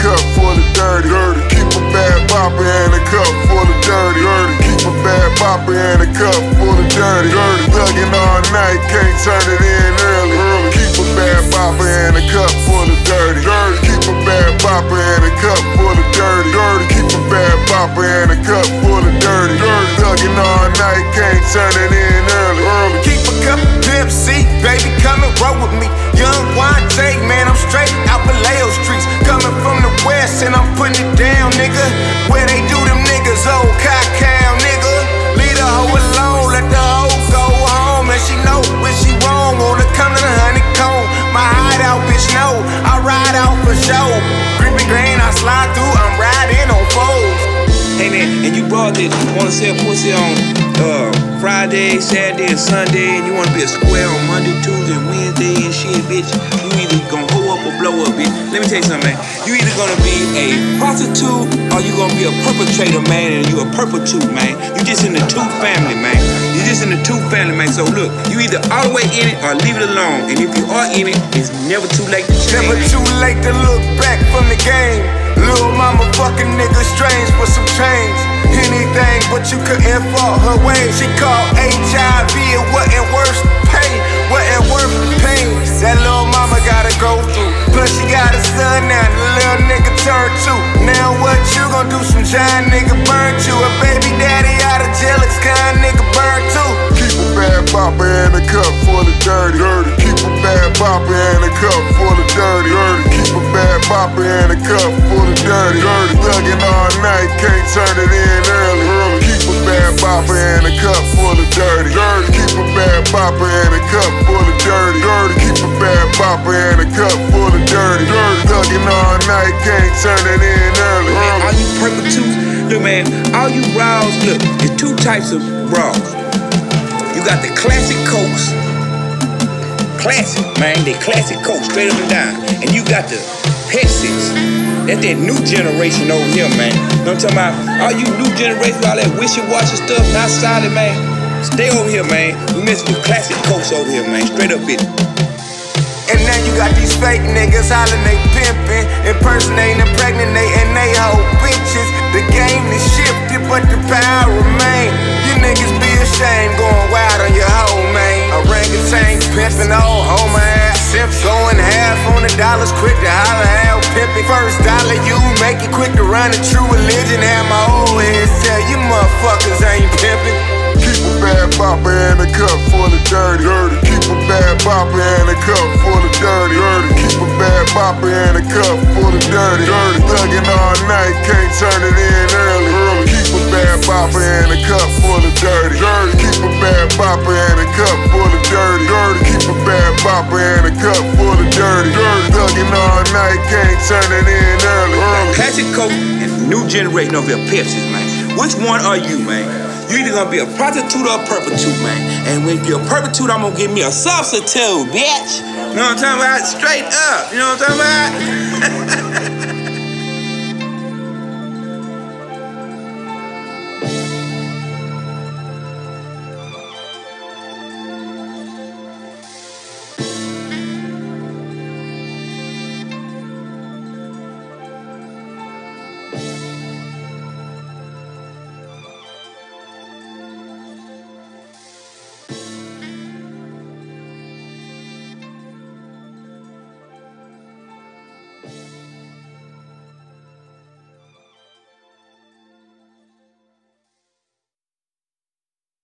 cup full of dirty. dirty. Keep a bad bopper and a cup full of dirty. dirty. Keep a bad bopper and a cup full of dirty. dirty. Thugging all night, can't turn it in early. early. Keep a bad bopper and a cup full of dirty. dirty. Keep a bad bopper and a cup full of dirty. dirty. Keep a bad bopper and a cup full of dirty. dirty. Thugging all night, can't turn it in early. early. Keep a cup of Pimp baby, come and roll with me. Young Wante, ride out for show. Grippy green, I slide through, I'm riding on foes. Hey man, and you brought this, wanna sell pussy on uh, Friday, Saturday, and Sunday, and you wanna be a square on Monday, Tuesday, Wednesday, and shit, bitch. You either gonna hoe up or blow up, bitch. Let me tell you something, man. You either gonna be a prostitute or you gonna be a perpetrator, man, and you a perpetude, man. You just in the two family, man. You just in the two family, man. So look, you either all the way in it or leave it alone. And if you are in it, it's never too late to change. Never too late to look back from the game. Fucking nigga strange for some change. Anything but you couldn't fault her way. She called HIV, it wasn't worth pain. Wasn't worth the pain. That little mama gotta go through. Plus she got a son now, the little nigga turned two. Now what you gon' do? Some giant nigga burnt you. A baby daddy out of jail, it's kind nigga burnt too. Keep a bad bopper and a cup full of dirty. dirty. It in early. early. Keep a bad bopper and a cup full of dirty. dirty. Keep a bad bopper and a cup full of dirty. dirty. Keep a bad bopper and a cup full of dirty. dirty. Thugging all night, can't turn it in early. Man, all early. you perpetudes, look man, all you bras, look, there's two types of bras. You got the classic Cokes, classic, man, they classic Cokes, straight up and down. And you got the Pepsis. That's that new generation over here, man. You Know what I'm talking about? All you new generation, all that wishy-washy stuff, not solid, man. Stay over here, man. We mess the classic Cokes over here, man. Straight up, bitch. And now you got these fake niggas hollering they pimpin', Pimpin', old homo ass simps going half on the dollars, quick to holler how pimpin'. First dollar you make it quick to run a true religion. Have my old heads tell you motherfuckers ain't pimpin'. Keep a bad bopper and a cup full of dirty. dirty. Keep a bad bopper and a cup full of dirty. dirty. Keep a bad bopper and a cup full of dirty. dirty. Thugging all night, can't turn it in early. early. Keep a bad bopper and a cup full of dirty. dirty. Keep a bad bopper and a cup new generation of your Pepsis, man. Which one are you, man? You either gonna be a prostitute or a perpetude, man. And when you're a perpetude, I'm gonna give me a substitute, bitch. You know what I'm talking about? Straight up. You know what I'm talking about?